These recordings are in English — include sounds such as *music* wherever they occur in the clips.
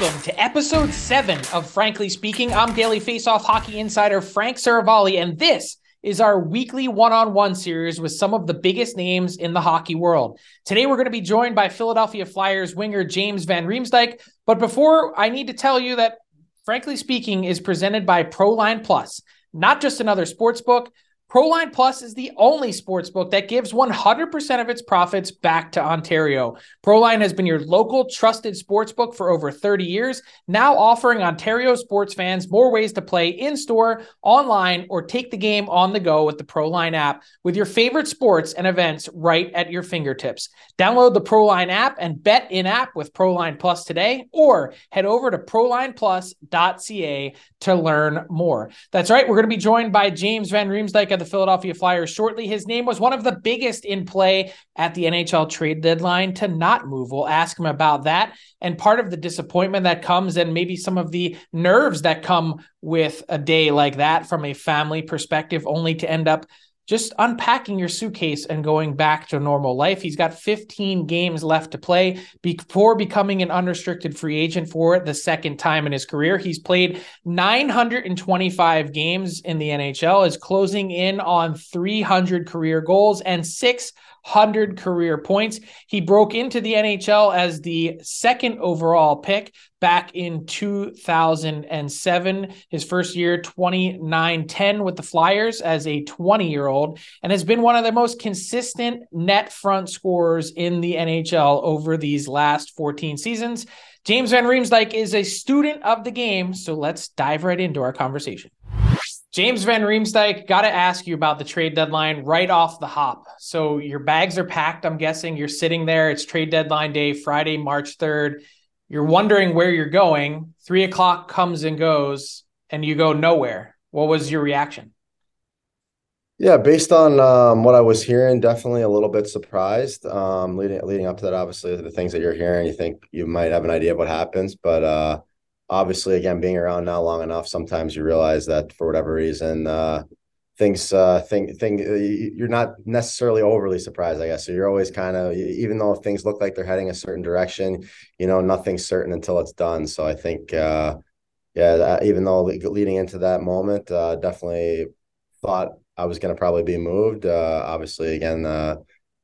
Welcome to episode seven of Frankly Speaking. I'm Daily Faceoff hockey insider Frank Seravalli, and this is our weekly one on one series with some of the biggest names in the hockey world. Today, we're going to be joined by Philadelphia Flyers winger James Van Riemsdyk. But before I need to tell you that, frankly speaking, is presented by Proline Plus, not just another sports book. Proline Plus is the only sports book that gives 100% of its profits back to Ontario. Proline has been your local trusted sports book for over 30 years, now offering Ontario sports fans more ways to play in store, online, or take the game on the go with the Proline app with your favorite sports and events right at your fingertips. Download the Proline app and bet in app with Proline Plus today, or head over to prolineplus.ca to learn more. That's right, we're going to be joined by James Van Riemsdyk the Philadelphia Flyers shortly. His name was one of the biggest in play at the NHL trade deadline to not move. We'll ask him about that and part of the disappointment that comes and maybe some of the nerves that come with a day like that from a family perspective, only to end up just unpacking your suitcase and going back to normal life. He's got 15 games left to play before becoming an unrestricted free agent for the second time in his career. He's played 925 games in the NHL, is closing in on 300 career goals and six 100 career points. He broke into the NHL as the second overall pick back in 2007. His first year, 29 10 with the Flyers as a 20 year old, and has been one of the most consistent net front scorers in the NHL over these last 14 seasons. James Van Riemsdyk is a student of the game, so let's dive right into our conversation. James Van Riemsdyk, got to ask you about the trade deadline right off the hop. So your bags are packed. I'm guessing you're sitting there. It's trade deadline day, Friday, March 3rd. You're wondering where you're going. Three o'clock comes and goes, and you go nowhere. What was your reaction? Yeah, based on um, what I was hearing, definitely a little bit surprised. Um, leading leading up to that, obviously, the things that you're hearing, you think you might have an idea of what happens, but uh, obviously, again, being around now long enough, sometimes you realize that for whatever reason, uh, things uh, thing thing uh, you're not necessarily overly surprised, I guess. So you're always kind of even though things look like they're heading a certain direction, you know, nothing's certain until it's done. So I think, uh, yeah, that, even though leading into that moment, uh, definitely thought I was going to probably be moved. Uh, obviously, again, uh,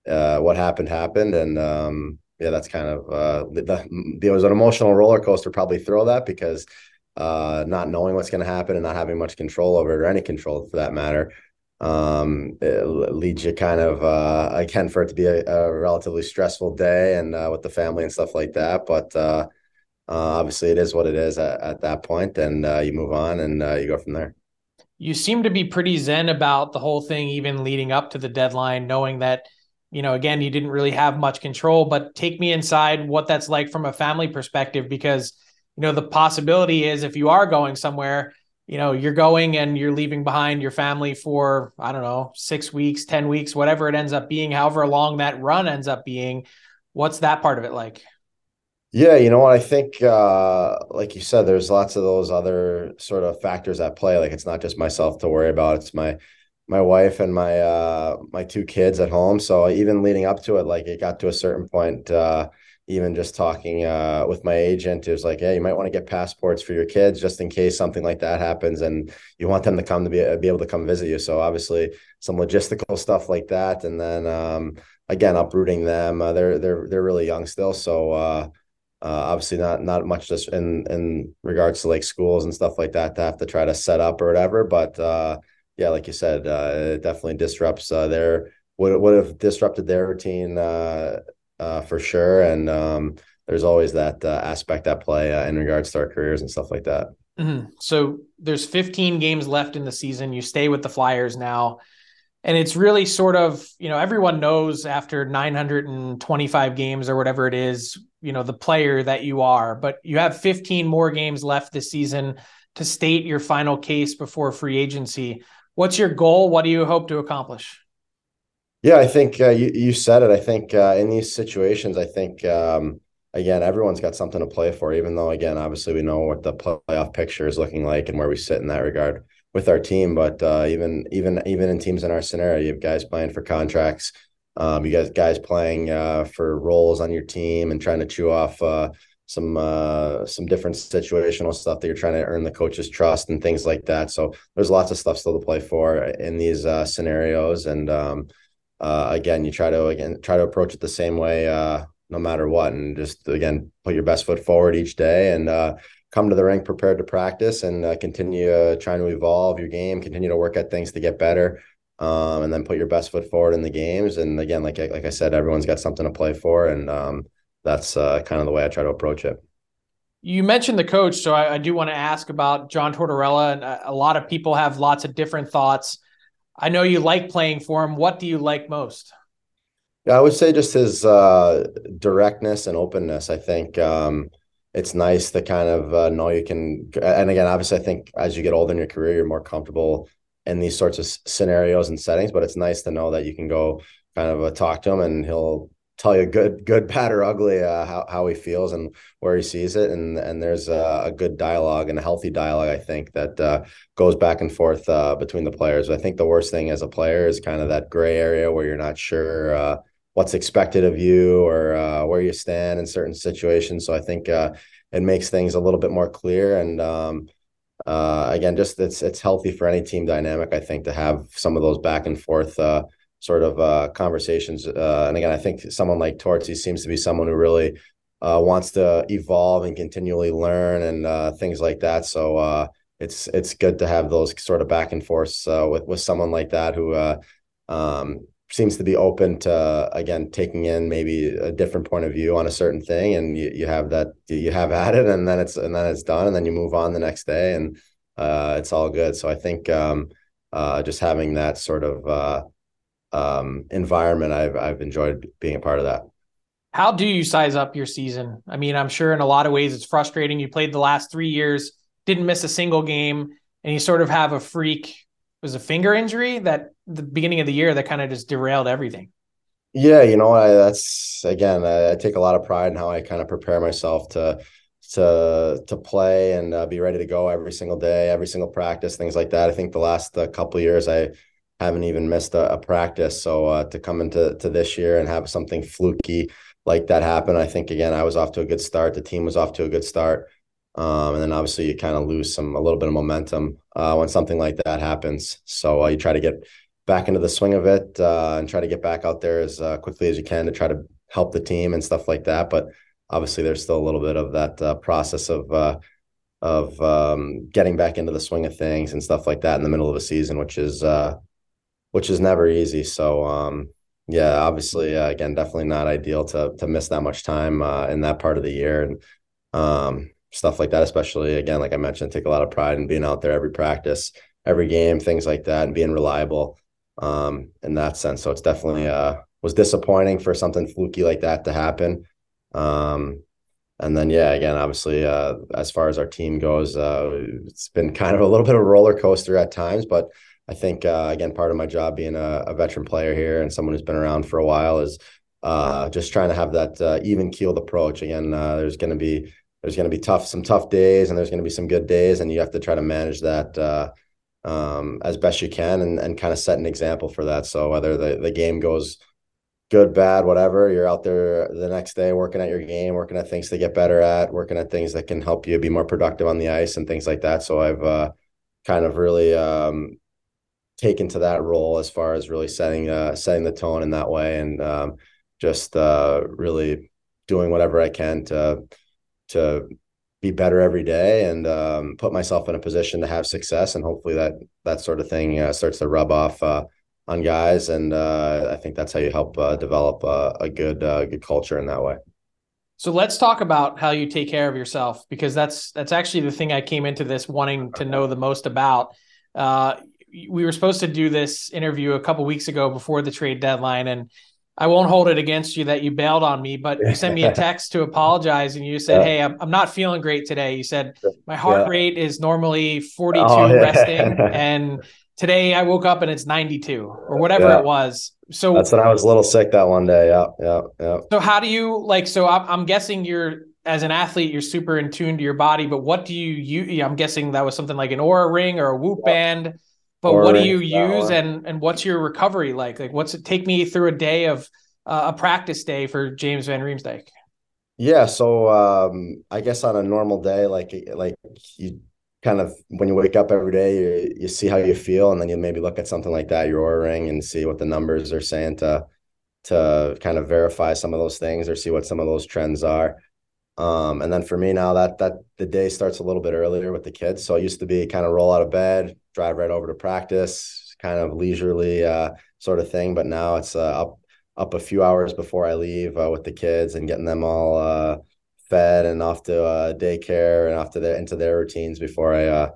uh, what happened happened, and um, yeah, that's kind of uh, the, the, it was an emotional roller coaster. Probably throw that because uh, not knowing what's going to happen and not having much control over it or any control for that matter, um, leads you kind of uh, again for it to be a, a relatively stressful day and uh, with the family and stuff like that. But uh, uh obviously, it is what it is at, at that point, and uh, you move on and uh, you go from there. You seem to be pretty zen about the whole thing, even leading up to the deadline, knowing that you know again you didn't really have much control. But take me inside what that's like from a family perspective, because you know the possibility is if you are going somewhere you know you're going and you're leaving behind your family for i don't know six weeks ten weeks whatever it ends up being however long that run ends up being what's that part of it like? Yeah you know what? I think uh like you said there's lots of those other sort of factors at play. Like it's not just myself to worry about. It's my my wife and my uh my two kids at home so even leading up to it like it got to a certain point uh even just talking uh, with my agent, it was like, yeah, you might want to get passports for your kids just in case something like that happens, and you want them to come to be be able to come visit you. So obviously, some logistical stuff like that, and then um, again, uprooting them. Uh, they're they're they're really young still, so uh, uh obviously not not much just in in regards to like schools and stuff like that to have to try to set up or whatever. But uh, yeah, like you said, uh, it definitely disrupts their would would have disrupted their routine uh, for sure. And um, there's always that uh, aspect at play uh, in regards to our careers and stuff like that. Mm-hmm. So there's 15 games left in the season. You stay with the Flyers now. And it's really sort of, you know, everyone knows after 925 games or whatever it is, you know, the player that you are, but you have 15 more games left this season to state your final case before free agency. What's your goal? What do you hope to accomplish? Yeah, I think uh, you you said it. I think uh, in these situations, I think um, again everyone's got something to play for. Even though again, obviously we know what the playoff picture is looking like and where we sit in that regard with our team. But uh, even even even in teams in our scenario, you have guys playing for contracts. Um, you guys guys playing uh, for roles on your team and trying to chew off uh, some uh, some different situational stuff that you're trying to earn the coach's trust and things like that. So there's lots of stuff still to play for in these uh scenarios and. Um, uh, again, you try to again try to approach it the same way, uh, no matter what, and just again put your best foot forward each day and uh, come to the rink prepared to practice and uh, continue uh, trying to evolve your game, continue to work at things to get better, um, and then put your best foot forward in the games. And again, like like I said, everyone's got something to play for, and um, that's uh, kind of the way I try to approach it. You mentioned the coach, so I, I do want to ask about John Tortorella, and a lot of people have lots of different thoughts I know you like playing for him. What do you like most? Yeah, I would say just his uh, directness and openness. I think um, it's nice to kind of uh, know you can. And again, obviously, I think as you get older in your career, you're more comfortable in these sorts of scenarios and settings. But it's nice to know that you can go kind of uh, talk to him, and he'll tell you good, good, *laughs* bad, or ugly uh, how how he feels and where he sees it, and and there's a, a good dialogue and a healthy dialogue. I think that uh, goes back and forth uh, between the players. I think the worst thing as a player is kind of that gray area where you're not sure uh, what's expected of you or uh, where you stand in certain situations. So I think uh, it makes things a little bit more clear and. Um, again, just it's it's healthy for any team dynamic. I think to have some of those back and forth sort of uh, conversations. Uh, and again, I think someone like Torts, he seems to be someone who really uh, wants to evolve and continually learn and uh, things like that. So uh, it's it's good to have those sort of back and forths uh, with with someone like that who um, seems to be open to again taking in maybe a different point of view on a certain thing, and you, you have that you have at it, and then it's and then it's done, and then you move on the next day, and it's all good. So I think um, just having that sort of um, environment, I've I've enjoyed being a part of that. How do you size up your season? I mean, I'm sure in a lot of ways it's frustrating. You played the last three years, didn't miss a single game, and you sort of have a freak. was a finger injury that the beginning of the year that kind of just derailed everything. Yeah, you know, I, that's again, I, I, take a lot of pride in how I kind of prepare myself to to to play and uh, be ready to go every single day, every single practice, things like that. I think the last uh, couple years, I haven't even missed a, a practice. So uh, to come into to this year and have something fluky like that happen, I think again I was off to a good start. The team was off to a good start, um, and then obviously you kind of lose some a little bit of momentum uh, when something like that happens. So uh, you try to get back into the swing of it uh, and try to get back out there as uh, quickly as you can to try to help the team and stuff like that. But obviously there's still a little bit of that uh, process of of um, getting back into the swing of things and stuff like that in the middle of a season, which is uh, which is never easy. So um, yeah, obviously, uh, again, definitely not ideal to to miss that much time uh, in that part of the year and um, stuff like that. Especially again, like I mentioned, take a lot of pride in being out there every practice, every game, things like that, and being reliable um, in that sense. So it's definitely uh, was disappointing for something fluky like that to happen. Um, and then yeah, again, obviously, uh, as far as our team goes, uh, it's been kind of a little bit of a roller coaster at times, but I think uh, again, part of my job being a, a, veteran player here and someone who's been around for a while is uh, just trying to have that uh, even keeled approach. Again, uh, there's going to be there's going to be tough some tough days and there's going to be some good days, and you have to try to manage that uh, um, as best you can and and kind of set an example for that. So whether the the game goes good, bad, whatever, you're out there the next day working at your game, working at things to get better at, working at things that can help you be more productive on the ice and things like that. So I've uh, kind of really um, taken to that role as far as really setting uh setting the tone in that way and um, just uh, really doing whatever I can to to be better every day and um, put myself in a position to have success and hopefully that that sort of thing uh, starts to rub off uh, on guys and uh, I think that's how you help uh, develop a good uh, good culture in that way. So let's talk about how you take care of yourself because that's that's actually the thing I came into this wanting to know the most about. Uh, we were supposed to do this interview a couple weeks ago before the trade deadline, and I won't hold it against you that you bailed on me, but you sent me a *laughs* text to apologize, and you said, yeah. "Hey, I'm, I'm not feeling great today." You said my heart yeah. rate is normally 42 oh, yeah. resting, *laughs* and today I woke up and it's 92 or whatever it was. So that's when I was a little sick that one day. Yeah, yeah, yeah. So how do you like? So I'm, I'm guessing you're as an athlete, you're super in tune to your body, but what do you use? I'm guessing that was something like an Oura ring or a Whoop band. But what do you use and and what's your recovery like? Like what's it take me through a day of uh, a practice day for James Van Riemsdyk? Yeah, so um, I guess on a normal day, like like you kind of when you wake up every day, you you see how you feel, and then you maybe look at something like that, your Oura ring, and see what the numbers are saying to to kind of verify some of those things or see what some of those trends are. Um, and then for me now that that the day starts a little bit earlier with the kids. So it used to be kind of roll out of bed, drive right over to practice, kind of leisurely uh, sort of thing. But now it's uh, up up a few hours before I leave uh, with the kids and getting them all uh, fed and off to uh, daycare and off to their into their routines before I uh,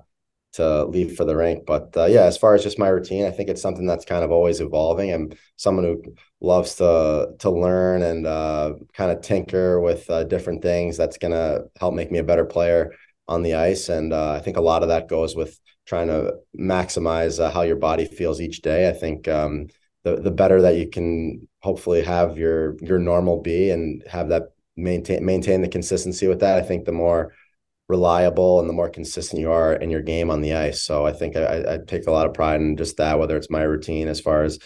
to leave for the rink. But uh, yeah, as far as just my routine, I think it's something that's kind of always evolving. I'm someone who loves to to learn and uh, kind of tinker with uh, different things. That's gonna help make me a better player on the ice. And uh, I think a lot of that goes with trying to maximize uh, how your body feels each day. I think um, the the better that you can hopefully have your your normal be and have that maintain maintain the consistency with that. I think the more reliable and the more consistent you are in your game on the ice. So I think I, I take a lot of pride in just that, whether it's my routine as far as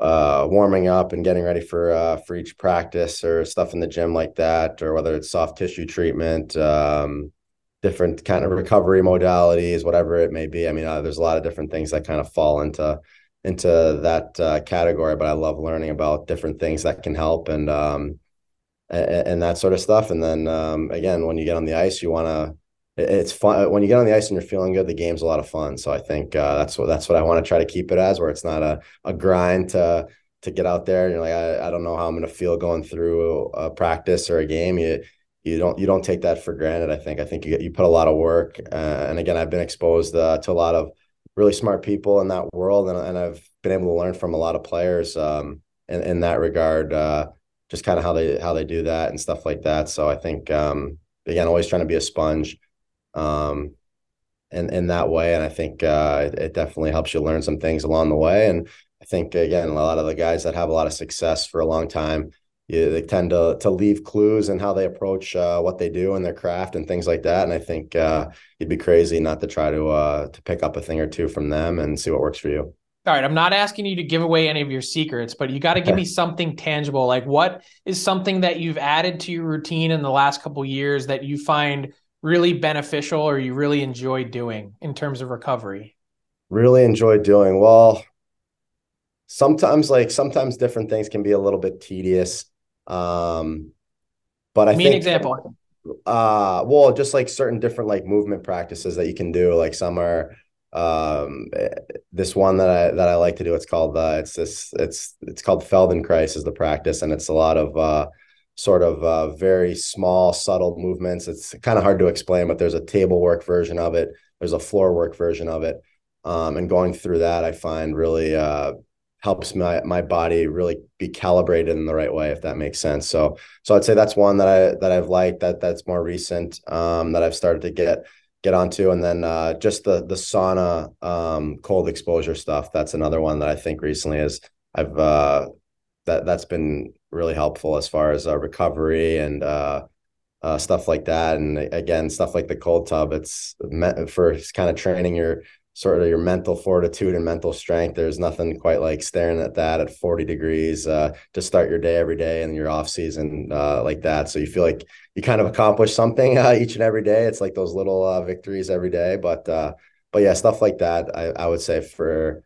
uh, warming up and getting ready for uh, for each practice or stuff in the gym like that, or whether it's soft tissue treatment, um, different kind of recovery modalities, whatever it may be. I mean, uh, there's a lot of different things that kind of fall into into that uh, category. But I love learning about different things that can help and um, and, and that sort of stuff. And then um, again, when you get on the ice, you want to it's fun when you get on the ice and you're feeling good. The game's a lot of fun. So I think uh, that's what that's what I want to try to keep it as, where it's not a a grind to to get out there. And you're like, I, I don't know how I'm going to feel going through a practice or a game. You you don't you don't take that for granted. I think I think you get, you put a lot of work. Uh, and again, I've been exposed uh, to a lot of really smart people in that world, and, and I've been able to learn from a lot of players um, in in that regard. Uh, just kind of how they how they do that and stuff like that. So I think um, again, always trying to be a sponge um, and in that way. And I think uh, it, it, definitely helps you learn some things along the way. And I think again, a lot of the guys that have a lot of success for a long time, you, they tend to to leave clues in how they approach uh, what they do in their craft and things like that. And I think uh, you'd be crazy not to try to uh, to pick up a thing or two from them and see what works for you. All right, I'm not asking you to give away any of your secrets, but you got to give me something tangible. Like what is something that you've added to your routine in the last couple years that you find really beneficial or you really enjoy doing in terms of recovery? Really enjoy doing well. Sometimes, like sometimes, different things can be a little bit tedious. Um, but I me think an example. Uh, well, just like certain different like movement practices that you can do. Like some are um this one that I that I like to do. It's called uh it's this it's it's called Feldenkrais is the practice, and it's a lot of uh sort of uh very small, subtle movements. It's kind of hard to explain, but there's a table work version of it. There's a floor work version of it. Um, and going through that, I find really uh helps my my body really be calibrated in the right way if that makes sense so so i'd say that's one that i that i've liked that that's more recent um that i've started to get get onto and then uh just the the sauna um cold exposure stuff that's another one that i think recently is i've uh that that's been really helpful as far as uh, recovery and uh uh, stuff like that. And again, stuff like the cold tub, it's meant for kind of training your sort of your mental fortitude and mental strength. There's nothing quite like staring at that at 40 degrees uh, to start your day every day and your off season uh, like that. So you feel like you kind of accomplish something *laughs* uh, each and every day. It's like those little uh, victories every day. But uh, but yeah, stuff like that. I, I would say for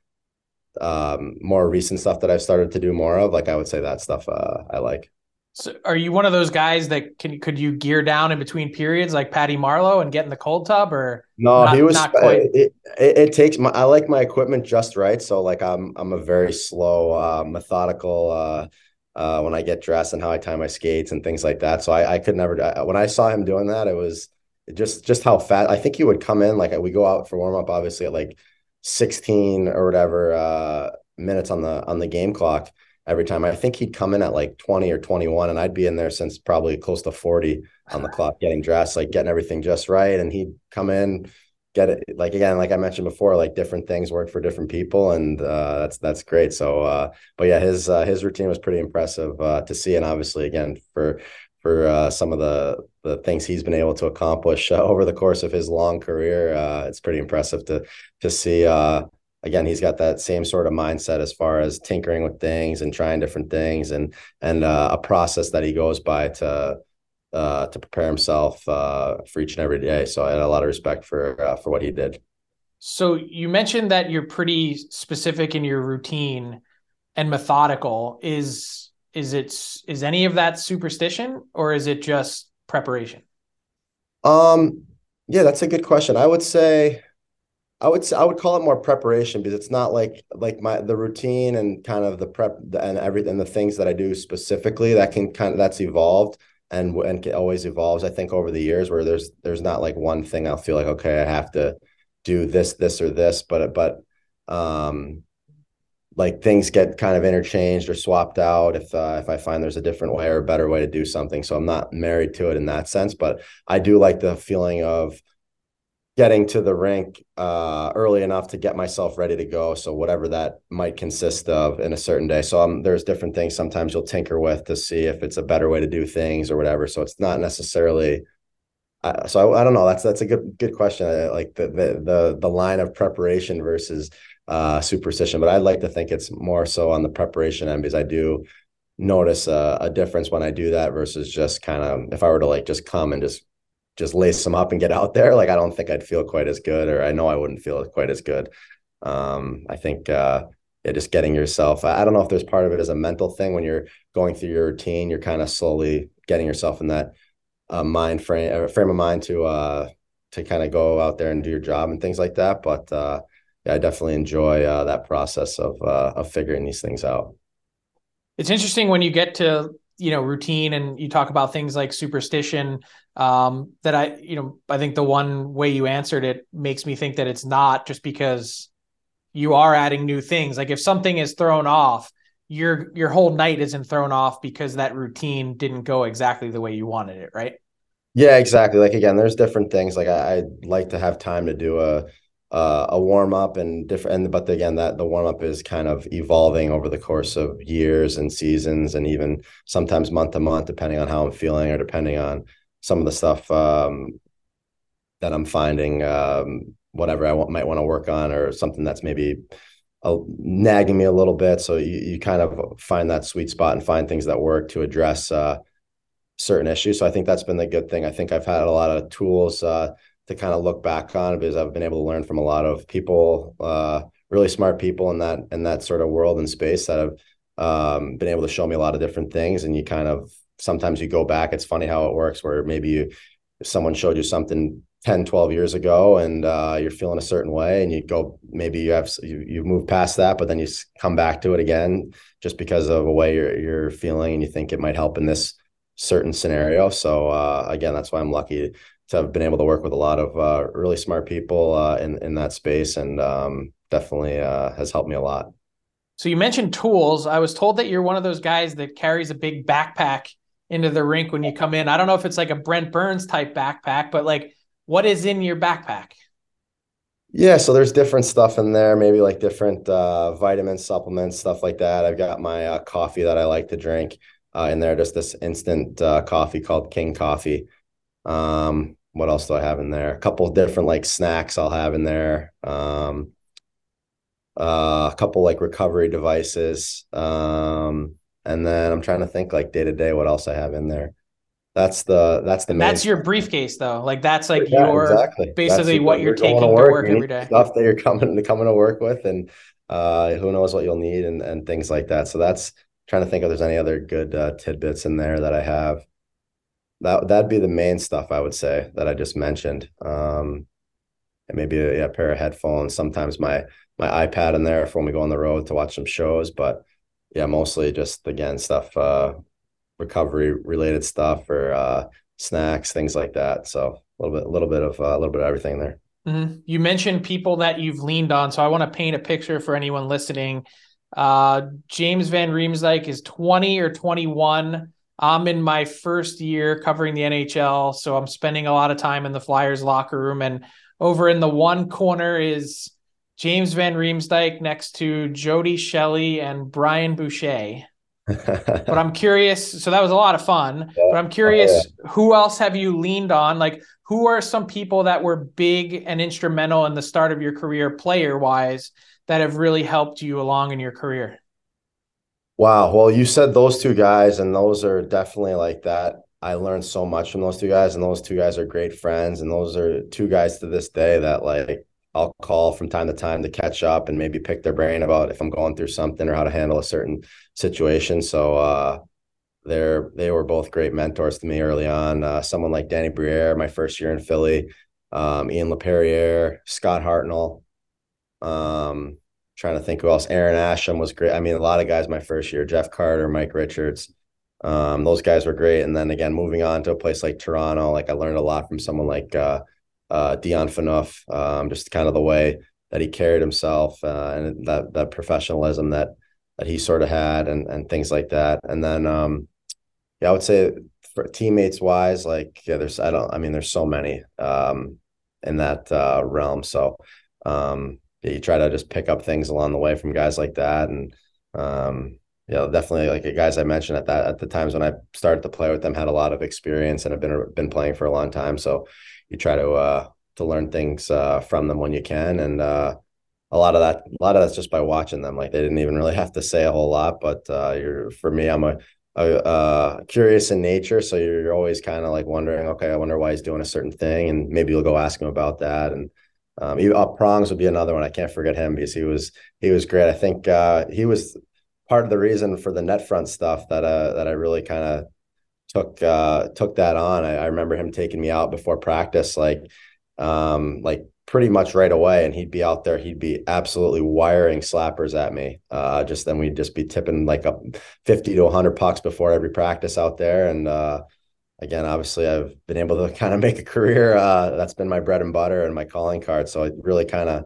um, more recent stuff that I've started to do more of, like I would say that stuff uh, I like. So are you one of those guys that can could you gear down in between periods like Patty Marleau and get in the cold tub or no? Not, he was not quite. It, it, it, takes my I like my equipment just right. So like I'm I'm a very slow, uh, methodical uh, uh, when I get dressed and how I tie my skates and things like that. So I I could never I, when I saw him doing that, it was just just how fast. I think he would come in like we go out for warm up obviously at like 16 or whatever uh, minutes on the on the game clock every time. I think he'd come in at like 20 or 21, and I'd be in there since probably close to 40 on the clock, getting dressed, like getting everything just right. And he'd come in, get it like again, like I mentioned before, like different things work for different people, and uh, that's that's great. So, uh, but yeah, his uh, his routine was pretty impressive uh, to see, and obviously, again, for for uh, some of the the things he's been able to accomplish uh, over the course of his long career, it's pretty impressive to to see again he's got that same sort of mindset as far as tinkering with things and trying different things and and uh, a process that he goes by to uh, to prepare himself uh, for each and every day. So i had a lot of respect for uh, for what he did. So you mentioned that you're pretty specific in your routine and methodical. Is is it is any of that superstition or is it just preparation? Um yeah that's a good question. I would say I would I would call it more preparation because it's not like like my the routine and kind of the prep and everything the things that I do specifically that can kind of that's evolved and and always evolves I think over the years where there's there's not like one thing I'll feel like okay I have to do this this or this but but um like things get kind of interchanged or swapped out if uh, if I find there's a different way or a better way to do something so I'm not married to it in that sense but I do like the feeling of getting to the rink uh, early enough to get myself ready to go. So whatever that might consist of in a certain day. So um, there's different things sometimes you'll tinker with to see if it's a better way to do things or whatever. So it's not necessarily. Uh, so I, I, don't know. That's that's a good good question. I, like the, the the the line of preparation versus uh, superstition, but I'd like to think it's more so on the preparation end because I do notice a, a difference when I do that versus just kind of if I were to like just come and just just lace them up and get out there, like I don't think I'd feel quite as good, or I know I wouldn't feel quite as good. Um, I think uh, yeah, just getting yourself. I don't know if there's part of it as a mental thing when you're going through your routine, you're kind of slowly getting yourself in that uh, mind frame uh, frame of mind to uh, to kind of go out there and do your job and things like that. But uh, yeah, I definitely enjoy uh, that process of uh, of figuring these things out. It's interesting when you get to you know routine and you talk about things like superstition um, that i you know i think the one way you answered it makes me think that it's not just because you are adding new things. Like if something is thrown off your your whole night isn't thrown off because that routine didn't go exactly the way you wanted it right? Yeah exactly. Like again there's different things. Like I, i'd like to have time to do a uh, a warm up and different. And, but again, that the warm up is kind of evolving over the course of years and seasons, and even sometimes month to month, depending on how I'm feeling or depending on some of the stuff um, that I'm finding, um, whatever I want, might want to work on, or something that's maybe uh, nagging me a little bit. So you, you kind of find that sweet spot and find things that work to address uh, certain issues. So I think that's been the good thing. I think I've had a lot of tools uh, to kind of look back on because I've been able to learn from a lot of people, uh, really smart people in that in that sort of world and space that have um, been able to show me a lot of different things. And you kind of sometimes you go back. It's funny how it works where maybe you, someone showed you something 10, 12 years ago and uh, you're feeling a certain way and you go, maybe you have, you, you've moved past that, but then you come back to it again just because of a way you're, you're feeling and you think it might help in this certain scenario. So uh, again, that's why I'm lucky to have been able to work with a lot of uh, really smart people uh, in, in that space and um, definitely uh, has helped me a lot. So you mentioned tools. I was told that you're one of those guys that carries a big backpack into the rink when you come in. I don't know if it's like a Brent Burns type backpack, but like what is in your backpack? Yeah, so there's different stuff in there, maybe like different uh, vitamins, supplements, stuff like that. I've got my uh, coffee that I like to drink uh, in there, just this instant uh, coffee called King Coffee. Um, what else do I have in there? A couple different like snacks I'll have in there. Um, uh, a couple like recovery devices. Um, and then I'm trying to think like day to day what else I have in there. That's the that's the that's your briefcase though. Like that's like yeah, your exactly. basically that's what you're, you're taking to work, to work every day. Stuff that you're coming to coming to work with, and uh, who knows what you'll need and and things like that. So that's trying to think if there's any other good uh, tidbits in there that I have. That that'd be the main stuff I would say that I just mentioned. Um, and maybe a, yeah, pair of headphones. Sometimes my my iPad in there for when we go on the road to watch some shows. But yeah, mostly just again stuff, uh, recovery related stuff or uh, snacks, things like that. So a little bit, a little bit of uh, a little bit of everything there. Mm-hmm. You mentioned people that you've leaned on, so I want to paint a picture for anyone listening. Uh, James Van Riemsdyk is 20 or 21. I'm in my first year covering the NHL, so I'm spending a lot of time in the Flyers locker room. And over in the one corner is James Van Riemsdyk next to Jody Shelley and Brian Boucher. *laughs* but I'm curious. So that was a lot of fun. Yeah. But I'm curious, oh, yeah. who else have you leaned on? Like, who are some people that were big and instrumental in the start of your career, player wise, that have really helped you along in your career? Wow. Well, you said those two guys, and those are definitely like that. I learned so much from those two guys, and those two guys are great friends. And those are two guys to this day that like I'll call from time to time to catch up and maybe pick their brain about if I'm going through something or how to handle a certain situation. So uh, they're they were both great mentors to me early on. Uh, someone like Danny Briere, my first year in Philly, um, Ian Laperriere, Scott Hartnell. Um, trying to think who else. Aaron Asham was great. I mean, a lot of guys my first year. Jeff Carter, Mike Richards. Um, those guys were great. And then again, moving on to a place like Toronto, like I learned a lot from someone like uh, uh, Dion Phaneuf, um, just kind of the way that he carried himself uh, and that that professionalism that that he sort of had and and things like that. And then um, yeah, I would say for teammates wise, like yeah, there's I don't I mean there's so many um, in that uh, realm. So um, you try to just pick up things along the way from guys like that and um, know definitely like the guys I mentioned at that at the times when I started to play with them had a lot of experience and have been been playing for a long time. So you try to uh, to learn things uh, from them when you can, and uh, a lot of that a lot of that's just by watching them. Like they didn't even really have to say a whole lot, but uh, you're for me, I'm a, a uh, curious in nature, so you're always kind of like wondering, okay, I wonder why he's doing a certain thing, and maybe you'll go ask him about that, and um, uh, Prongs would be another one. I can't forget him because he was he was great. I think uh, he was part of the reason for the net front stuff that uh, that I really kind of took uh took that on. I, I, remember him taking me out before practice, like um like pretty much right away, and he'd be out there. He'd be absolutely wiring slappers at me. Uh, just then we'd just be tipping like up fifty to hundred pucks before every practice out there, and uh, again, obviously, I've been able to *laughs* kind of make a career. Uh, that's been my bread and butter and my calling card. So I really kind of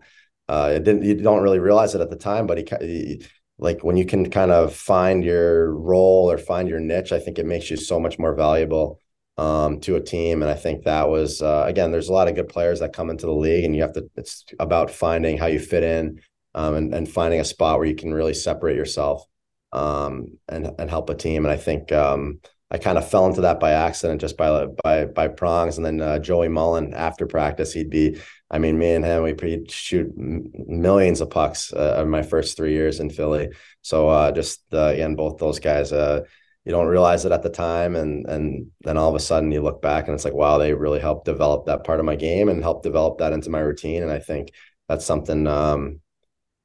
uh, it didn't you don't really realize it at the time, but he, he like when you can kind of find your role or find your niche, I think it makes you so much more valuable um, to a team. And I think that was uh, again, there's a lot of good players that come into the league, and you have to. It's about finding how you fit in um, and and finding a spot where you can really separate yourself um, and and help a team. And I think um, I kind of fell into that by accident, just by by by prongs. And then uh, Joey Mullen after practice, he'd be. I mean, me and him, we shoot millions of pucks uh, in my first three years in Philly. So uh, just uh, again, both those guys, uh, you don't realize it at the time, and and then all of a sudden you look back and it's like, wow, they really helped develop that part of my game and helped develop that into my routine. And I think that's something um,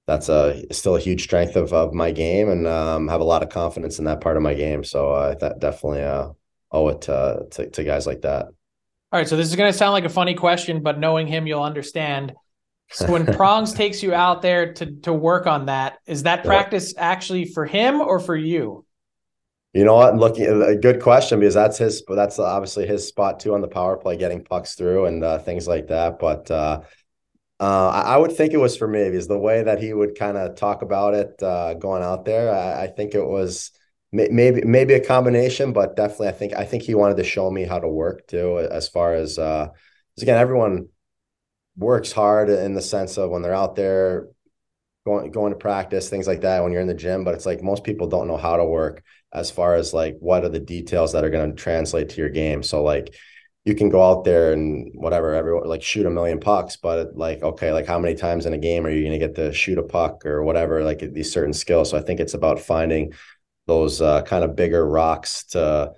that's a still a huge strength of of my game, and um, have a lot of confidence in that part of my game. So I uh, that definitely uh, owe it to, to, to guys like that. All right, so this is going to sound like a funny question, but knowing him, you'll understand. So when Prongs *laughs* takes you out there to to work on that, is that practice actually for him or for you? You know what? Looking a good question because that's his. That's obviously his spot too on the power play, getting pucks through and uh, things like that. But uh, I would think it was for me because the way that he would kind of talk about it uh, going out there, I, I, think it was maybe maybe a combination, but definitely I think I think he wanted to show me how to work too. As far as uh, again, everyone works hard in the sense of when they're out there going going to practice, things like that. When you're in the gym, but it's like most people don't know how to work as far as like what are the details that are going to translate to your game. So like you can go out there and whatever everyone like shoot a million pucks but like okay like how many times in a game are you going to get to shoot a puck or whatever like these certain skills? So i think it's about finding those uh, kind of bigger rocks to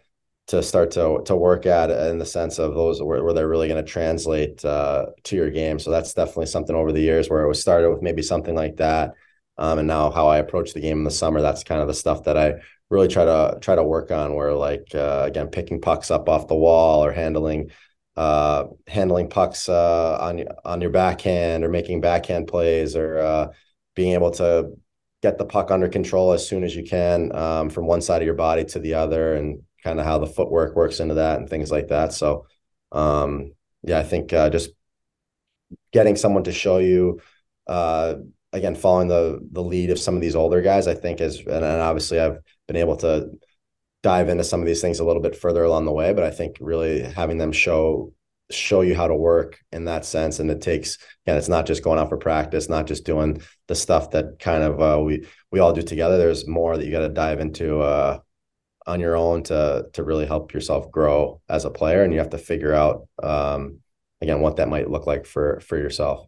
to start to to work at in the sense of those where, where they're really going to translate uh, to your game. So that's definitely something over the years where it was started with maybe something like that um, and now how i approach the game in the summer that's kind of the stuff that i really try to try to work on where like uh, again picking pucks up off the wall or handling uh, handling pucks uh, on on your backhand or making backhand plays or uh, being able to get the puck under control as soon as you can um, from one side of your body to the other and kind of how the footwork works into that and things like that. So um, yeah i think uh, just getting someone to show you uh, again following the the lead of some of these older guys i think is and, and obviously i've been able to dive into some of these things a little bit further along the way but i think really having them show show you how to work in that sense and it takes again it's not just going out for practice not just doing the stuff that kind of uh, we we all do together. There's more that you got to dive into uh, on your own to to really help yourself grow as a player and you have to figure out um, again what that might look like for for yourself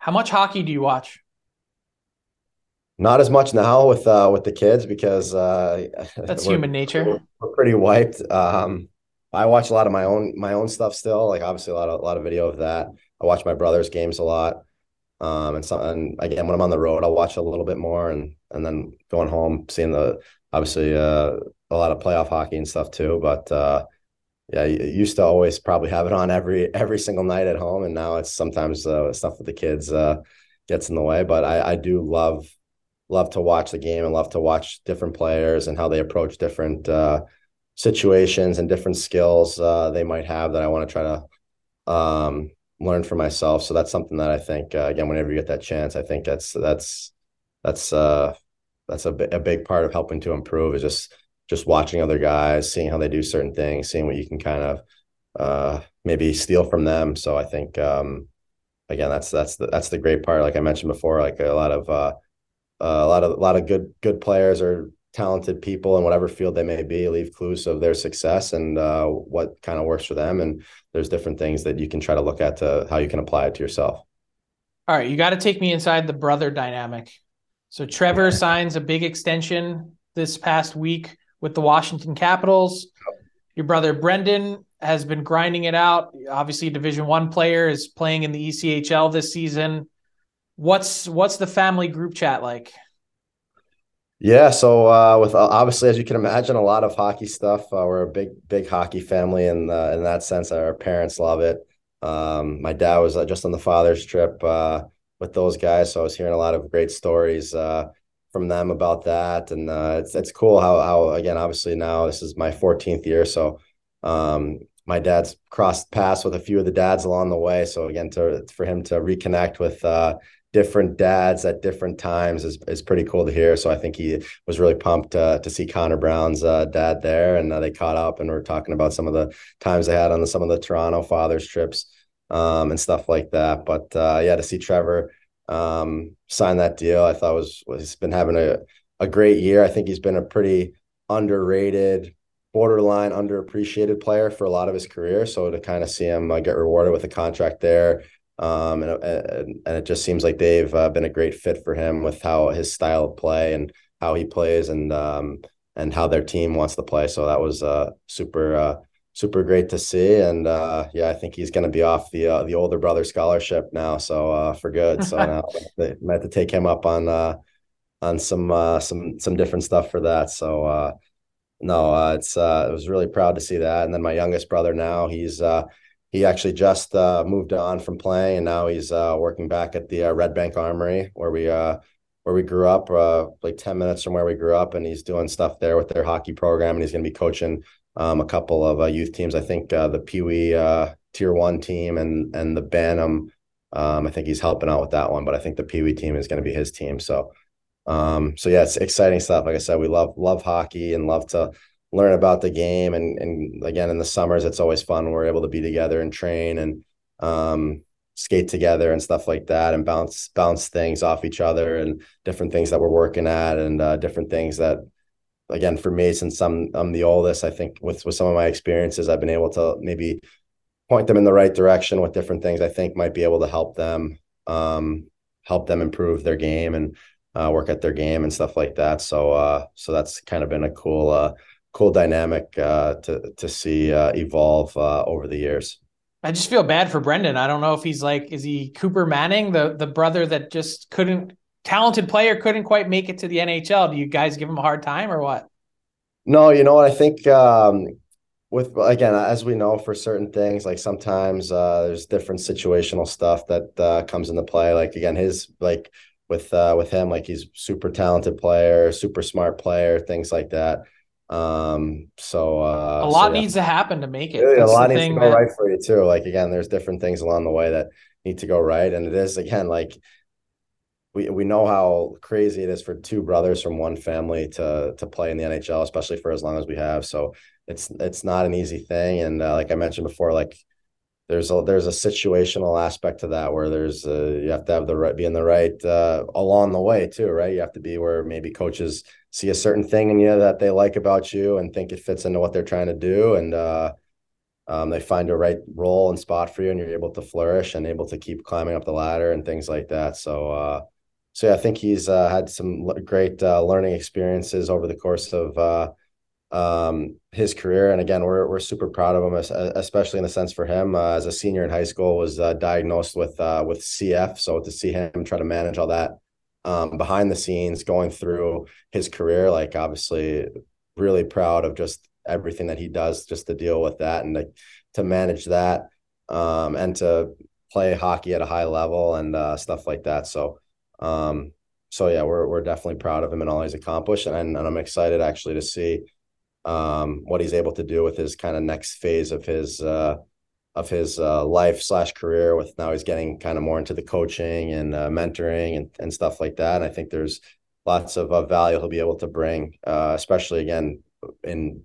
How much hockey do you watch? Not as much now with uh, with the kids because uh, *laughs* that's human nature. We're, we're pretty wiped. Um, I watch a lot of my own my own stuff still. Like obviously a lot of a lot of video of that. I watch my brother's games a lot. Um, and so and again when I'm on the road, I'll watch a little bit more, and and then going home seeing the obviously uh, a lot of playoff hockey and stuff too. But uh, yeah, you used to always probably have it on every every single night at home, and now it's sometimes uh, stuff with the kids uh, gets in the way. But I, I do love love to watch the game and love to watch different players and how they approach different uh, situations and different skills uh, they might have that I want to try to um, learn for myself. So that's something that I think uh, again, whenever you get that chance, I think that's that's that's uh, that's a, a big part of helping to improve is just just watching other guys, seeing how they do certain things, seeing what you can kind of uh, maybe steal from them. So I think um, again, that's that's the that's the great part. Like I mentioned before, like a lot of uh, a lot of a lot of good good players or talented people in whatever field they may be leave clues of their success and uh, what kind of works for them. And there's different things that you can try to look at to how you can apply it to yourself. All right, you got to take me inside the brother dynamic. So Trevor signs a big extension this past week with the Washington Capitals. Your brother Brendan has been grinding it out. Obviously, a Division One player is playing in the ECHL this season. What's what's the family group chat like? Yeah, so uh, with uh, obviously, as you can imagine, a lot of hockey stuff. Uh, we're a big, big hockey family, and uh, in that sense, our parents love it. Um, my dad was uh, just on the father's trip uh, with those guys, so I was hearing a lot of great stories from them about that, and it's it's cool how how again, obviously now this is my 14th year, so um, my dad's crossed paths with a few of the dads along the way. So again, to for him to reconnect with uh, different dads at different times is, is pretty cool to hear. So I think he was really pumped uh, to see Connor Brown's uh, dad there, and uh, they caught up and we're talking about some of the times they had on the, some of the Toronto fathers trips um, and stuff like that. But uh, yeah, to see Trevor um, sign that deal, I thought was, he's been having a a great year. I think he's been a pretty underrated. Borderline underappreciated player for a lot of his career. So to kind of see him uh, get rewarded with a contract there, um, and, and, and it just seems like they've uh, been a great fit for him with how his style of play and how he plays and um, and how their team wants to play. So that was uh, super uh, super great to see. And uh, yeah, I think he's going to be off the uh, the older brother scholarship now, so uh, for good. So *laughs* now they might have to take him up on uh, on some uh, some some different stuff for that. So uh, no, uh, it's uh, I was really proud to see that. And then my youngest brother now, he's uh, he actually just uh, moved on from playing, and now he's uh, working back at the uh, Red Bank Armory where we uh, where we grew up, uh, like ten minutes from where we grew up, and he's doing stuff there with their hockey program, and he's going to be coaching um, a couple of uh, youth teams. I think the Pee Wee uh, Tier One team and and the Bantam. Um, I think he's helping out with that one, but I think the Pee Wee team is going to be his team. So, um, so yeah, it's exciting stuff. Like I said, we love love hockey and love to learn about the game. And and again, in the summers, it's always fun. We're able to be together and train and um, skate together and stuff like that, and bounce bounce things off each other and different things that we're working at and uh, different things that. Again, for me, since I'm I'm the oldest, I think with with some of my experiences, I've been able to maybe point them in the right direction with different things I think might be able to help them um, help them improve their game and uh, work at their game and stuff like that. So uh, so that's kind of been a cool uh, cool dynamic uh, to to see uh, evolve uh, over the years. I just feel bad for Brendan. I don't know if he's like, is he Cooper Manning, the the brother that just couldn't, talented player, couldn't quite make it to the NHL? Do you guys give him a hard time or what? No, you know what I think. Um, with again, as we know, for certain things, like sometimes uh, there's different situational stuff that uh, comes into play. Like again, his like with uh, with him, like he's super talented player, super smart player, things like that. Um, so uh, a lot so, yeah. needs to happen to make it. Really, a lot needs to go that... right for you too. Like again, there's different things along the way that need to go right, and it is again like we we know how crazy it is for two brothers from one family to to play in the NHL, especially for as long as we have. So it's it's not an easy thing, and uh, like I mentioned before, like there's a there's a situational aspect to that where there's a, you have to have the right be in the right uh, along the way too, right? You have to be where maybe coaches see a certain thing in you that they like about you and think it fits into what they're trying to do, and uh, um, they find a right role and spot for you, and you're able to flourish and able to keep climbing up the ladder and things like that. So. So yeah, I think he's uh, had some great uh, learning experiences over the course of uh, um, his career. And again, we're we're super proud of him, especially in the sense for him uh, as a senior in high school was uh, diagnosed with uh, with CF. So to see him try to manage all that um, behind the scenes, going through his career, like obviously, really proud of just everything that he does just to deal with that and to, to manage that um, and to play hockey at a high level and stuff like that. So. Um, so yeah, we're we're definitely proud of him and all he's accomplished, and, and I'm excited actually to see um, what he's able to do with his kind of next phase of his uh, of his uh, life slash career. With now he's getting kind of more into the coaching and uh, mentoring and and stuff like that. And I think there's lots of uh, value he'll be able to bring, uh, especially again in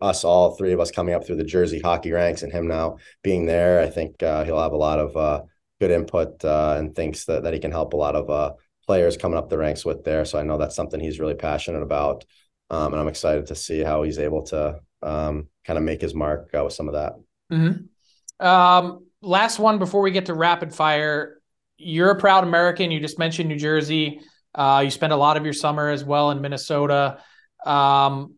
us all three of us coming up through the Jersey hockey ranks and him now being there. I think uh, he'll have a lot of good input and thinks that that he can help a lot of players coming up the ranks with there. So I know that's something he's really passionate about. Um, and I'm excited to see how he's able to um, kind of make his mark uh, with some of that. Mm-hmm. Um, last one before we get to rapid fire. You're a proud American. You just mentioned New Jersey. Uh, you spend a lot of your summer as well in Minnesota. Um,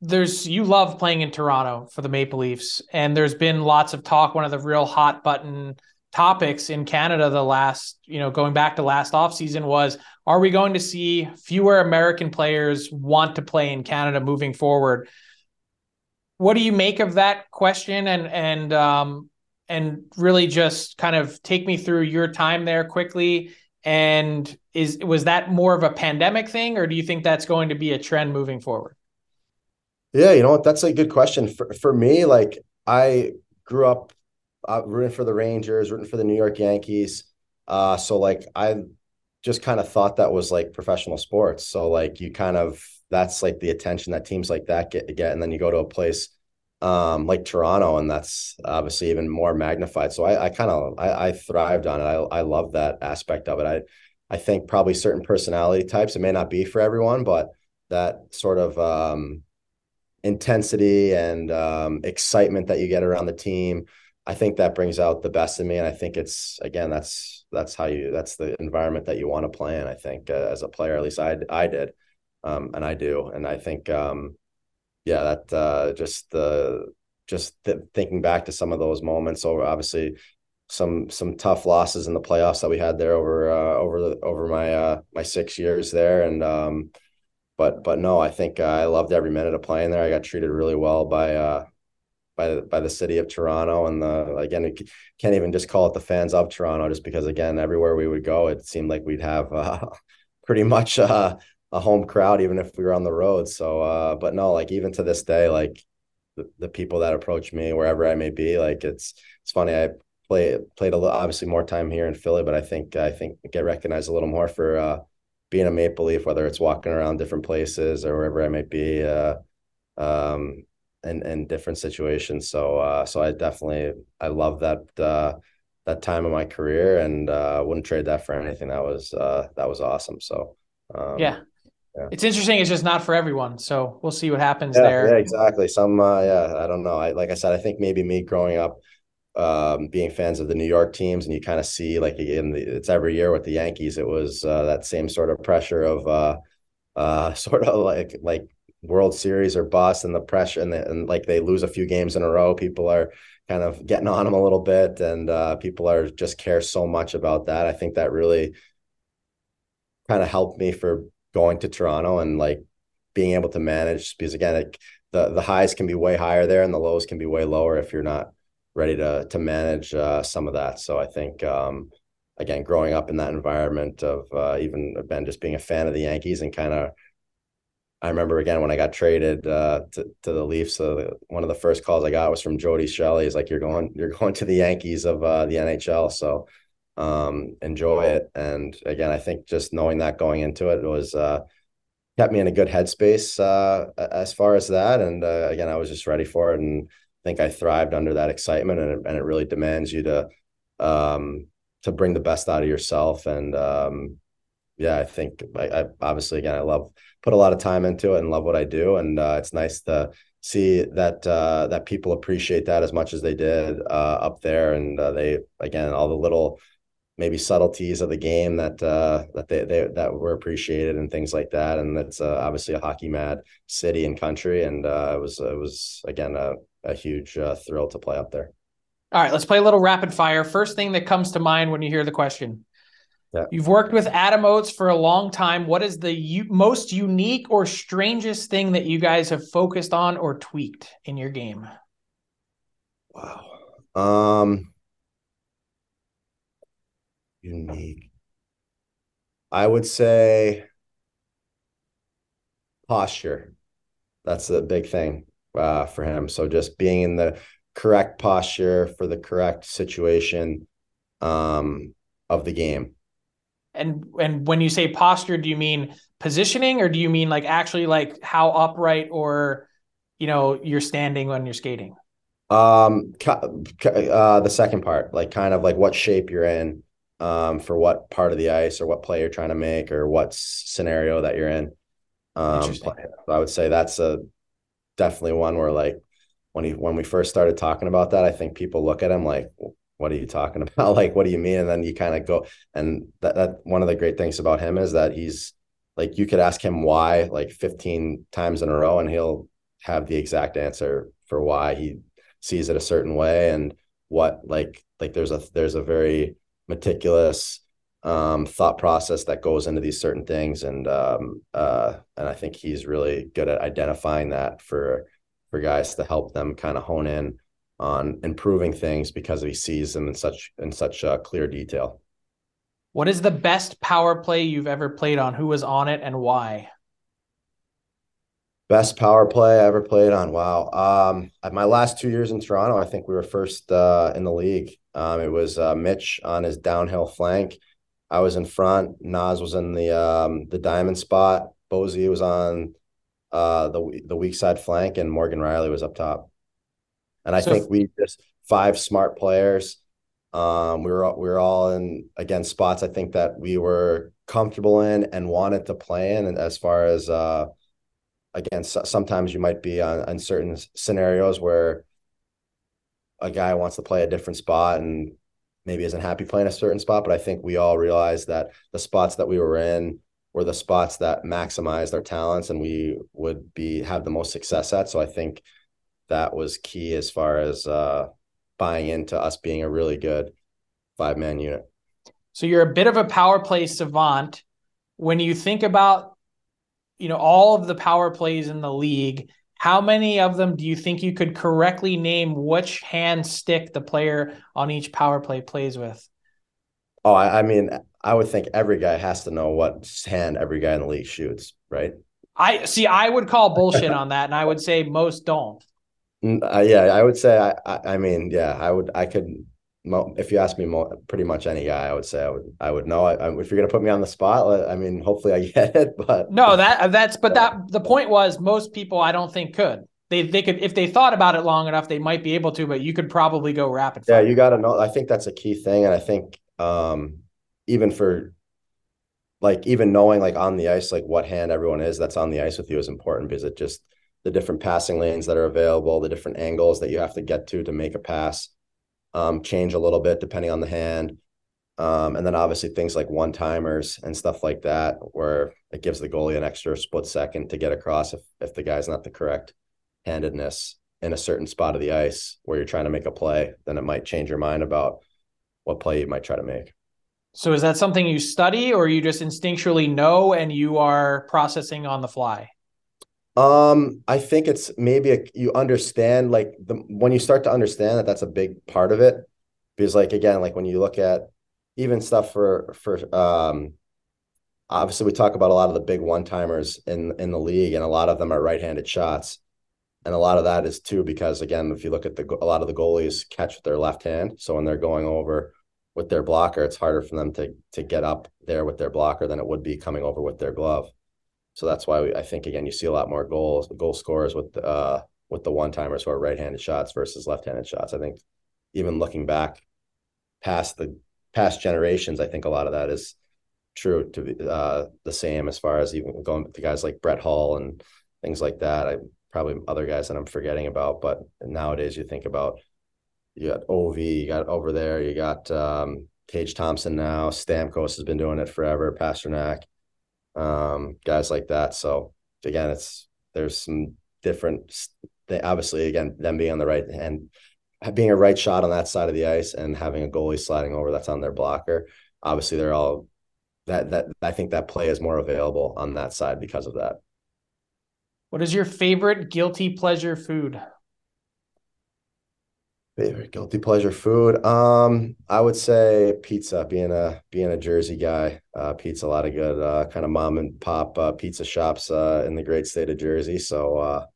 there's you love playing in Toronto for the Maple Leafs, and there's been lots of talk. One of the real hot button topics in Canada the last, you know, going back to last offseason was are we going to see fewer American players want to play in Canada moving forward? What do you make of that question and and um and really just kind of take me through your time there quickly and is was that more of a pandemic thing or do you think that's going to be a trend moving forward? Yeah, you know? That's a good question. For for me, like I grew up uh, rooting for the Rangers, rooting for the New York Yankees. Uh, so like I just kind of thought that was like professional sports. So like you kind of that's like the attention that teams like that get get, and then you go to a place um like Toronto, and that's obviously even more magnified. So I, I kind of I, I thrived on it. I I love that aspect of it. I I think probably certain personality types. It may not be for everyone, but that sort of um intensity and um, excitement that you get around the team. I think that brings out the best in me, and I think it's again that's that's how you that's the environment that you want to play in. I think uh, as a player, at least I I did, um, and I do, and I think um, yeah, that uh, just the just th- thinking back to some of those moments. over obviously some some tough losses in the playoffs that we had there over uh, over the over my uh, my six years there, and um, but but no, I think uh, I loved every minute of playing there. I got treated really well by uh by by the city of Toronto, and the again, can't even just call it the fans of Toronto, just because again, everywhere we would go, it seemed like we'd have uh, *laughs* pretty much uh, a home crowd, even if we were on the road. So, uh, but no, like even to this day, like the, the people that approach me wherever I may be, like it's it's funny. I play played a little, obviously more time here in Philly, but I think I think get recognized a little more for uh, being a Maple Leaf, whether it's walking around different places or wherever I might be, uh, um, and and different situations. So uh, so I definitely I love that uh, that time of my career, and uh, wouldn't trade that for anything. That was uh, that was awesome. So um, yeah. yeah. It's interesting. It's just not for everyone. So we'll see what happens yeah, there. Yeah, exactly. Some, uh, yeah, I don't know. I, like I said, I think maybe me growing up, um, being fans of the New York teams, and you kind of see like in the, it's every year with the Yankees, it was uh, that same sort of pressure of uh, uh, *laughs* sort of like like World Series or bust, and the pressure, and, the, and like they lose a few games in a row, people are kind of getting on them a little bit, and uh, people are just care so much about that. I think that really kind of helped me for going to Toronto and like being able to manage because again, it, the the highs can be way higher there, and the lows can be way lower if you're not ready to to manage uh, some of that. So I think um, again, growing up in that environment of uh, even Ben just being a fan of the Yankees and kind of. I remember again when I got traded uh, to to the Leafs. So one of the first calls I got was from Jody Shelley. He's like, "You're going, you're going to the Yankees of uh, the NHL." So um, enjoy it. And again, I think just knowing that going into it was uh, kept me in a good headspace uh, as far as that. And uh, again, I was just ready for it, and I think I thrived under that excitement, and it, and it really demands you to um, to bring the best out of yourself. And um, yeah, I think I, I, obviously again I love put a lot of time into it and love what I do, and uh, it's nice to see that uh, that people appreciate that as much as they did uh, up there, and uh, they again all the little maybe subtleties of the game that uh, that they, they that were appreciated and things like that. And that's uh, obviously a hockey mad city and country, and it was it was again a, a huge thrill to play up there. All right, let's play a little rapid fire. First thing that comes to mind when you hear the question. Yeah. You've worked with Adam Oates for a long time. What is the u- most unique or strangest thing that you guys have focused on or tweaked in your game? Wow. Um, unique. I would say posture. That's a big thing uh, for him. So just being in the correct posture for the correct situation um, of the game. And and when you say posture, do you mean positioning, or do you mean like actually like how upright or you know you're standing when you're skating? Um, uh, the second part, like kind of like what shape you're in, um, for what part of the ice or what play you're trying to make or what scenario that you're in. Um, I would say that's a definitely one where like when he when we first started talking about that, I think people look at him like, "What are you talking *laughs* about? like, what do you mean?" And then you kind of go, and that that one of the great things about him is that he's like you could ask him why like 15 times in a row, and he'll have the exact answer for why he sees it a certain way and what like like there's a there's a very meticulous um, thought process that goes into these certain things, and um, uh, and I think he's really good at identifying that for for guys to help them kind of hone in on improving things because he sees them in such in such uh, clear detail. What is the best power play you've ever played on? Who was on it and why? Best power play I ever played on. Wow. Um, my last two years in Toronto, I think we were first uh, in the league. Um, it was uh, Mitch on his downhill flank. I was in front. Nas was in the um, the diamond spot. Bozy was on uh, the the weak side flank, and Morgan Rielly was up top. And I so think we just five smart players. Um, we were we were all in again spots. I think that we were comfortable in and wanted to play in. And as far as uh, again, so, sometimes you might be on, on certain scenarios where a guy wants to play a different spot and maybe isn't happy playing a certain spot, but I think we all realized that the spots that we were in were the spots that maximized our talents and we would be have the most success at. So I think that was key as far as uh, buying into us being a really good five man unit. So you're a bit of a power play savant. When you think about, you know, all of the power plays in the league, how many of them do you think you could correctly name which hand stick the player on each power play plays with? Oh, I, I mean, I would think every guy has to know what hand every guy in the league shoots, right? I see. I would call bullshit on that, and I would say most don't. Uh, yeah, I would say. I, I, I mean, yeah, I would. I could if you ask me more, pretty much any guy, I would say I would I would know. I, I, if you're gonna put me on the spot, I mean, hopefully I *laughs* get it. But no, that that's but that the point was most people I don't think could. They they could if they thought about it long enough, they might be able to. But you could probably go rapid. Fire. Yeah, you got to know. I think that's a key thing, and I think um, even for like even knowing like on the ice like what hand everyone is that's on the ice with you is important because it just the different passing lanes that are available, the different angles that you have to get to to make a pass um, change a little bit depending on the hand. Um, and then obviously things like one timers and stuff like that, where it gives the goalie an extra split second to get across if, if the guy's not the correct handedness in a certain spot of the ice where you're trying to make a play, then it might change your mind about what play you might try to make. So is that something you study or you just instinctually know and you are processing on the fly? Um, I think it's maybe a, you understand like the when you start to understand that that's a big part of it, because like again, like when you look at even stuff for for um, obviously we talk about a lot of the big one timers in in the league, and a lot of them are right handed shots, and a lot of that is too because again, if you look at the a lot of the goalies catch with their left hand, so when they're going over with their blocker, it's harder for them to to get up there with their blocker than it would be coming over with their glove. So that's why we, I think again you see a lot more goals, goal scorers with uh with the one timers who are right handed shots versus left handed shots. I think even looking back past the past generations, I think a lot of that is true to be uh, the same as far as even going to guys like Brett Hull and things like that. I probably other guys that I'm forgetting about, but nowadays you think about you got Ov, you got over there, you got um, Tage Thompson now, Stamkos has been doing it forever, Pastrnak um, guys like that. So again, it's there's some different. They, obviously, again, them being on the right hand, being a right shot on that side of the ice, and having a goalie sliding over that's on their blocker. Obviously, they're all that that I think that play is more available on that side because of that. What is your favorite guilty pleasure food? Favorite guilty pleasure food. Um, I would say pizza. Being a being a Jersey guy, uh, pizza a lot of good uh, kind of mom and pop uh, pizza shops uh, in the great state of Jersey. So, uh,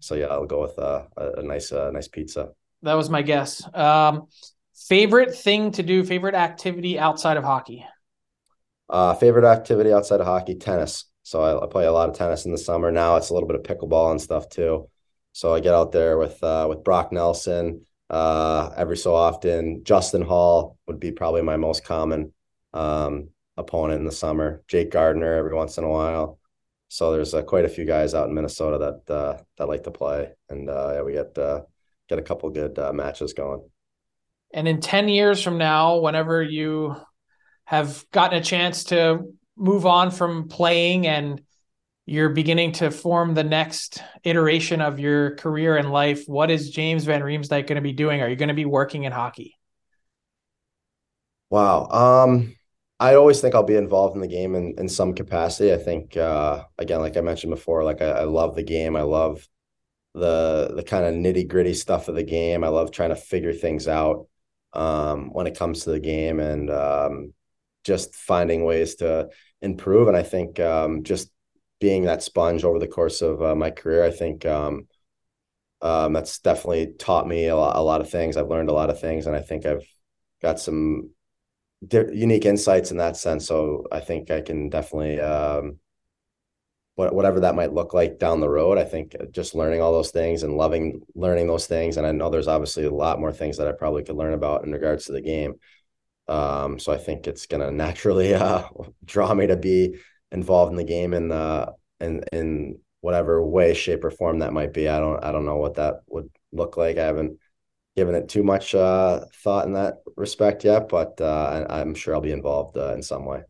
so yeah, I'll go with uh, a, a nice uh, nice pizza. That was my guess. Um, favorite thing to do, favorite activity outside of hockey. Uh, favorite activity outside of hockey, tennis. So I, I play a lot of tennis in the summer. Now it's a little bit of pickleball and stuff too. So I get out there with uh, with Brock Nelson uh, every so often. Justin Holl would be probably my most common um, opponent in the summer. Jake Gardiner every once in a while. so there's uh, quite a few guys out in Minnesota that uh, that like to play, and uh, yeah, we get uh, get a couple good uh, matches going. And in ten years from now, whenever you have gotten a chance to move on from playing and you're beginning to form the next iteration of your career in life, what is James Van Riemsdyk going to be doing? Are you going to be working in hockey? Wow. Um, I always think I'll be involved in the game in, in some capacity. I think uh, again, like I mentioned before, like I, I love the game. I love the the kind of nitty gritty stuff of the game. I love trying to figure things out um, when it comes to the game and um, just finding ways to improve. And I think um, just being that sponge over the course of uh, my career, I think um, um, that's definitely taught me a lot, a lot of things. I've learned a lot of things, and I think I've got some di- unique insights in that sense. So I think I can definitely, um, whatever that might look like down the road, I think just learning all those things and loving learning those things. And I know there's obviously a lot more things that I probably could learn about in regards to the game. Um, so I think it's going *laughs* to naturally uh, draw me to be involved in the game in uh, in in whatever way, shape, or form that might be. I don't I don't know what that would look like. I haven't given it too much uh, thought in that respect yet, but uh, I, am sure I'll be involved uh, in some way.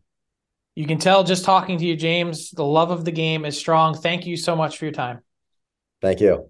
You can tell just talking to you, James, the love of the game is strong. Thank you so much for your time. Thank you.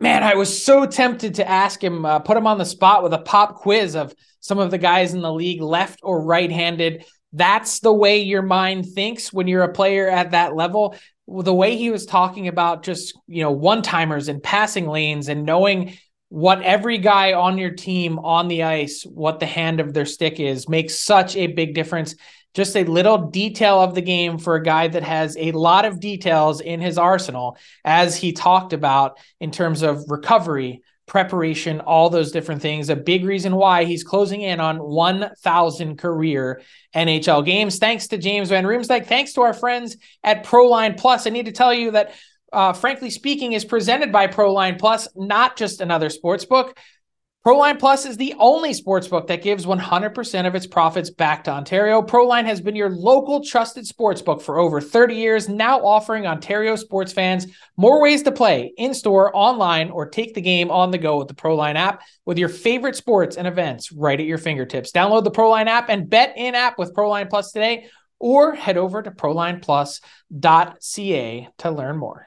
Man, I was so tempted to ask him, uh, put him on the spot with a pop quiz of some of the guys in the league, left or right handed. That's the way your mind thinks when you're a player at that level. The way he was talking about just, you know, one timers and passing lanes and knowing what every guy on your team on the ice, what the hand of their stick is, makes such a big difference just a little detail of the game for a guy that has a lot of details in his arsenal, as he talked about in terms of recovery, preparation, all those different things. A big reason why he's closing in on 1,000 career NHL games. Thanks to James Van Riemsdyk. Thanks to our friends at Proline Plus. I need to tell you that, uh, frankly speaking, is presented by Proline Plus, not just another sports book. Proline Plus is the only sportsbook that gives 100% of its profits back to Ontario. Proline has been your local trusted sportsbook for over 30 years, now offering Ontario sports fans more ways to play in store, online, or take the game on the go with the Proline app with your favorite sports and events right at your fingertips. Download the Proline app and bet in app with Proline Plus today, or head over to prolineplus.ca to learn more.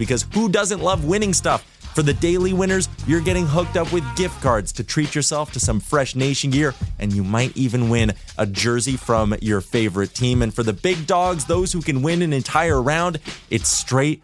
because who doesn't love winning stuff? For the daily winners, you're getting hooked up with gift cards to treat yourself to some fresh nation gear, and you might even win a jersey from your favorite team. And for the big dogs, those who can win an entire round, it's straight,